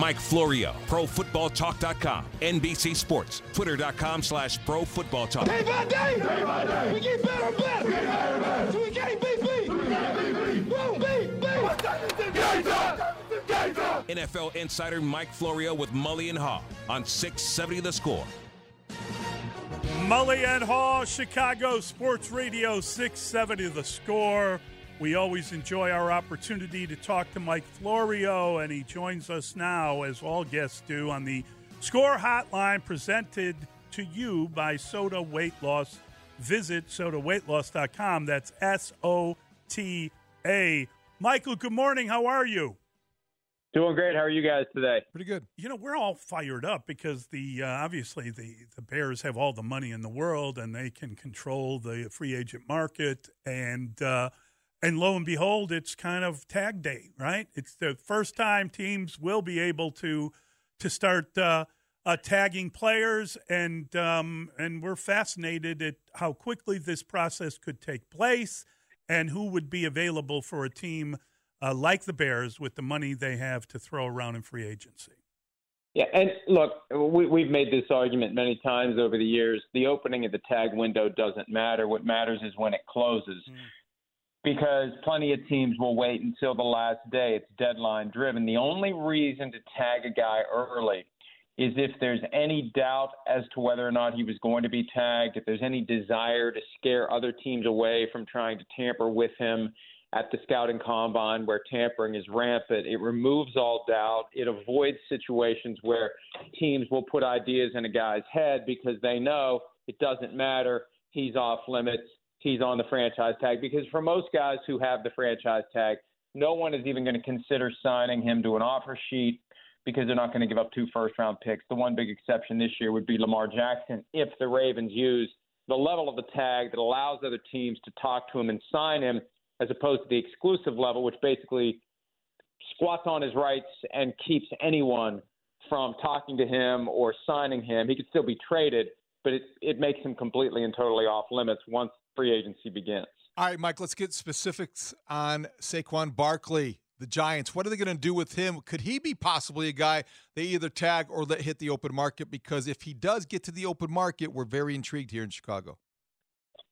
Mike Florio, ProFootballTalk.com, NBC Sports, Twitter.com slash ProFootballTalk. Day by day, day by day, we get better and better. We get better and better. So we can't beat beat. We can't beat beat. Won't beat beat. NFL insider Mike Florio with Mully and Haugh on 670 The Score. Mully and Haugh, Chicago Sports Radio 670 The Score. We always enjoy our opportunity to talk to Mike Florio, and he joins us now, as all guests do, on the Score Hotline presented to you by Sota Weight Loss. Visit sotaweightloss.com. That's S O T A. Michael, good morning. How are you? Doing great. How are you guys today? Pretty good. You know, we're all fired up because the uh, obviously the the Bears have all the money in the world and they can control the free agent market and uh, and lo and behold, it's kind of tag day, right? It's the first time teams will be able to to start uh, uh, tagging players, and um, and we're fascinated at how quickly this process could take place, and who would be available for a team uh, like the Bears with the money they have to throw around in free agency. Yeah, and look, we, we've made this argument many times over the years. The opening of the tag window doesn't matter. What matters is when it closes. Mm because plenty of teams will wait until the last day. It's deadline driven. The only reason to tag a guy early is if there's any doubt as to whether or not he was going to be tagged, if there's any desire to scare other teams away from trying to tamper with him at the scouting combine where tampering is rampant. It removes all doubt. It avoids situations where teams will put ideas in a guy's head because they know it doesn't matter. He's off limits he's on the franchise tag because for most guys who have the franchise tag, no one is even going to consider signing him to an offer sheet because they're not going to give up two first round picks. The one big exception this year would be Lamar Jackson if the Ravens use the level of the tag that allows other teams to talk to him and sign him as opposed to the exclusive level, which basically squats on his rights and keeps anyone from talking to him or signing him. He could still be traded, but it, it makes him completely and totally off limits once free agency begins. All right, Mike, let's get specifics on Saquon Barkley, the Giants. What are they going to do with him? Could he be possibly a guy they either tag or let hit the open market? Because if he does get to the open market, we're very intrigued here in Chicago.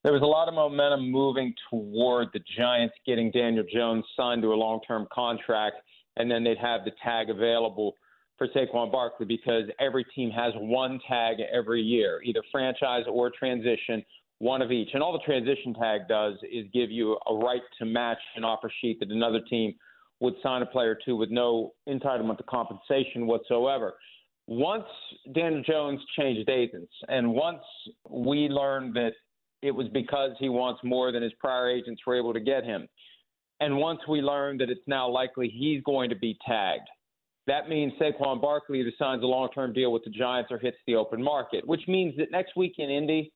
There was a lot of momentum moving toward the Giants getting Daniel Jones signed to a long term contract, and then they'd have the tag available for Saquon Barkley because every team has one tag every year, either franchise or transition one of each. And all the transition tag does is give you a right to match an offer sheet that another team would sign a player to with no entitlement to compensation whatsoever. Once Daniel Jones changed agents, and once we learned that it was because he wants more than his prior agents were able to get him, and once we learned that it's now likely he's going to be tagged, that means Saquon Barkley either signs a long term deal with the Giants or hits the open market, which means that next week in Indy,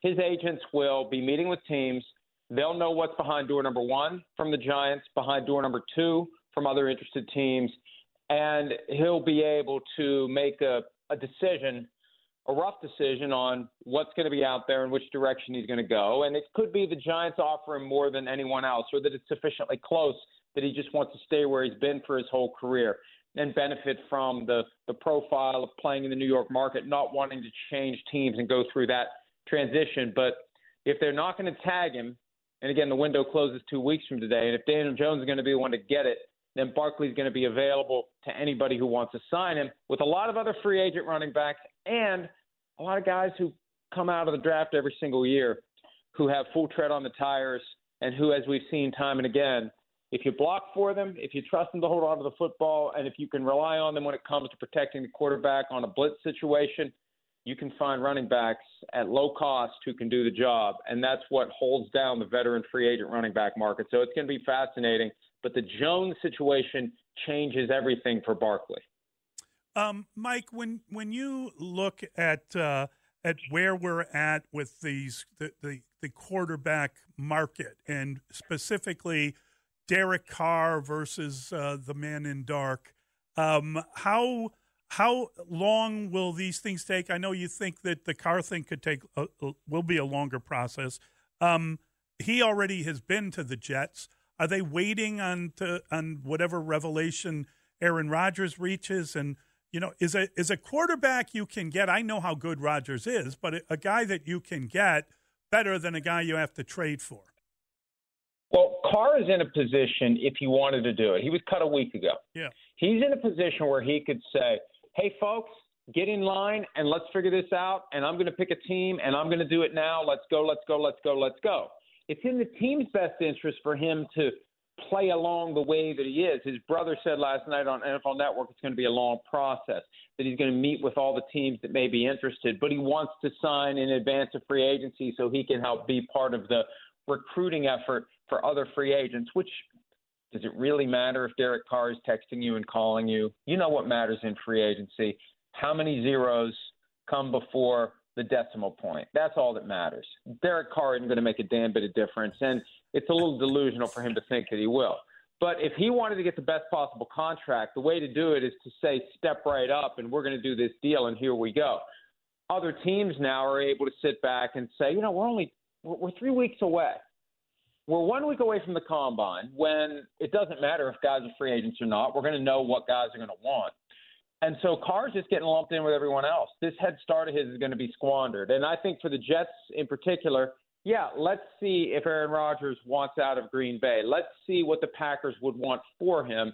his agents will be meeting with teams. They'll know what's behind door number one from the Giants, behind door number two from other interested teams, and he'll be able to make a, a decision, a rough decision on what's going to be out there and which direction he's going to go. And it could be the Giants offer him more than anyone else, or that it's sufficiently close that he just wants to stay where he's been for his whole career and benefit from the, the profile of playing in the New York market, not wanting to change teams and go through that transition. But if they're not going to tag him, and again, the window closes two weeks from today, and if Daniel Jones is going to be the one to get it, then Barkley's going to be available to anybody who wants to sign him, with a lot of other free agent running backs and a lot of guys who come out of the draft every single year who have full tread on the tires and who, as we've seen time and again, if you block for them, if you trust them to hold on to the football, and if you can rely on them when it comes to protecting the quarterback on a blitz situation, you can find running backs at low cost who can do the job, and that's what holds down the veteran free agent running back market. So it's going to be fascinating. But the Jones situation changes everything for Barkley. Um, Mike, when when you look at uh, at where we're at with these the, the, the quarterback market and specifically Derek Carr versus uh, the man in dark, um, how how long will these things take? I know you think that the Carr thing could take a, a, will be a longer process. Um, he already has been to the Jets. Are they waiting on to, on whatever revelation Aaron Rodgers reaches and you know, is a is a quarterback you can get. I know how good Rodgers is, but a, a guy that you can get better than a guy you have to trade for. Well, Carr is in a position if he wanted to do it. He was cut a week ago. Yeah, he's in a position where he could say, "Hey, folks, get in line and let's figure this out. And I'm going to pick a team and I'm going to do it now. Let's go, let's go, let's go, let's go." It's in the team's best interest for him to play along the way that he is. His brother said last night on NFL Network it's going to be a long process, that he's going to meet with all the teams that may be interested, but he wants to sign in advance of free agency so he can help be part of the recruiting effort for other free agents, which does it really matter if Derek Carr is texting you and calling you? You know what matters in free agency. How many zeros come before the decimal point? That's all that matters. Derek Carr isn't going to make a damn bit of difference. And it's a little delusional for him to think that he will. But if he wanted to get the best possible contract, the way to do it is to say, step right up and we're going to do this deal and here we go. Other teams now are able to sit back and say, you know, we're only we're, three weeks away. We're one week away from the combine when it doesn't matter if guys are free agents or not. We're going to know what guys are going to want. And so Carr's just getting lumped in with everyone else. This head start of his is going to be squandered. And I think for the Jets in particular, yeah, let's see if Aaron Rodgers wants out of Green Bay. Let's see what the Packers would want for him.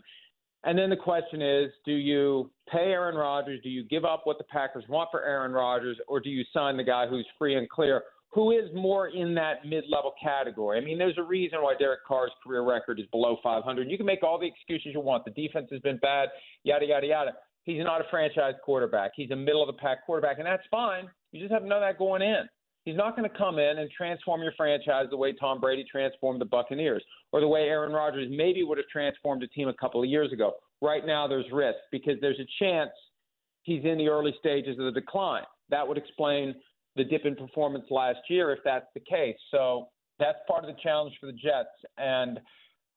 And then the question is do you pay Aaron Rodgers? Do you give up what the Packers want for Aaron Rodgers? Or do you sign the guy who's free and clear, who is more in that mid level category? I mean, there's a reason why Derek Carr's career record is below 500. You can make all the excuses you want. The defense has been bad, yada, yada, yada. He's not a franchise quarterback. He's a middle of the pack quarterback, and that's fine. You just have to know that going in. He's not going to come in and transform your franchise the way Tom Brady transformed the Buccaneers or the way Aaron Rodgers maybe would have transformed a team a couple of years ago. Right now, there's risk because there's a chance he's in the early stages of the decline. That would explain the dip in performance last year if that's the case. So that's part of the challenge for the Jets. And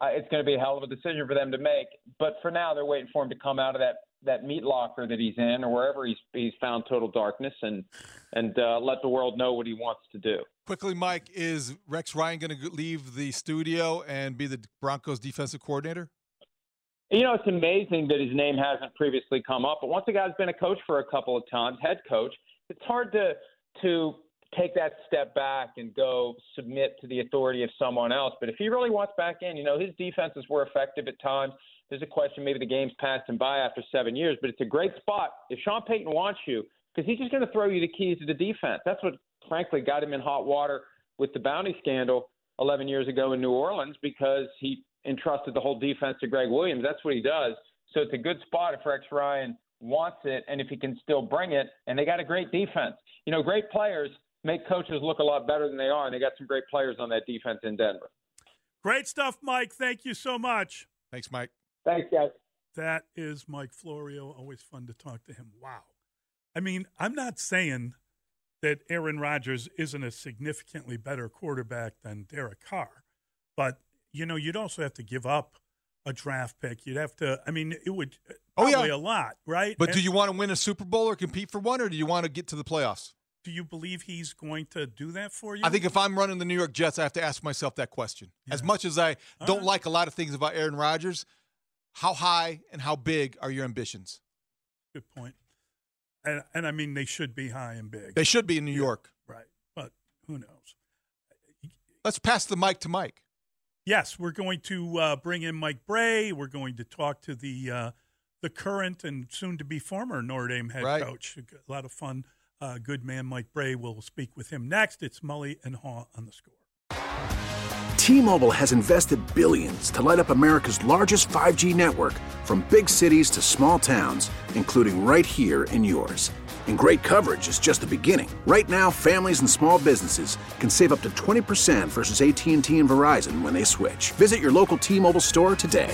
uh, it's going to be a hell of a decision for them to make. But for now, they're waiting for him to come out of that that meat locker that he's in, or wherever he's he's found total darkness, and and uh, let the world know what he wants to do. Quickly, Mike, is Rex Ryan going to leave the studio and be the Broncos defensive coordinator? You know, it's amazing that his name hasn't previously come up. But once a guy's been a coach for a couple of times, head coach, it's hard to to take that step back and go submit to the authority of someone else. But if he really wants back in, you know, his defenses were effective at times. There's a question maybe the game's passed him by after seven years, but it's a great spot. If Sean Payton wants you, because he's just going to throw you the keys to the defense. That's what, frankly, got him in hot water with the bounty scandal 11 years ago in New Orleans because he entrusted the whole defense to Gregg Williams. That's what he does. So it's a good spot if Rex Ryan wants it and if he can still bring it. And they got a great defense. You know, great players make coaches look a lot better than they are, and they got some great players on that defense in Denver. Great stuff, Mike. Thank you so much. Thanks, Mike. Thanks, guys. That is Mike Florio. Always fun to talk to him. Wow. I mean, I'm not saying that Aaron Rodgers isn't a significantly better quarterback than Derek Carr, but you know, you'd also have to give up a draft pick. You'd have to. I mean, it would probably oh, yeah. a lot, right? But and, do you want to win a Super Bowl or compete for one, or do you want to get to the playoffs? Do you believe he's going to do that for you? I think if I'm running the New York Jets, I have to ask myself that question. Yeah. As much as I don't right. like a lot of things about Aaron Rodgers, how high and how big are your ambitions? Good point. And, and I mean, they should be high and big. They should be in New York. Right. But who knows? Let's pass the mic to Mike. Yes, we're going to uh, bring in Mike Brey. We're going to talk to the uh, the current and soon to be former Notre Dame head right. coach. A lot of fun. Uh, good man Mike Brey We'll speak with him next. It's Mully and Haugh on the score. T-Mobile has invested billions to light up America's largest 5G network from big cities to small towns, including right here in yours. And great coverage is just the beginning. Right now, families and small businesses can save up to 20% versus AT&T and Verizon when they switch. Visit your local T-Mobile store today.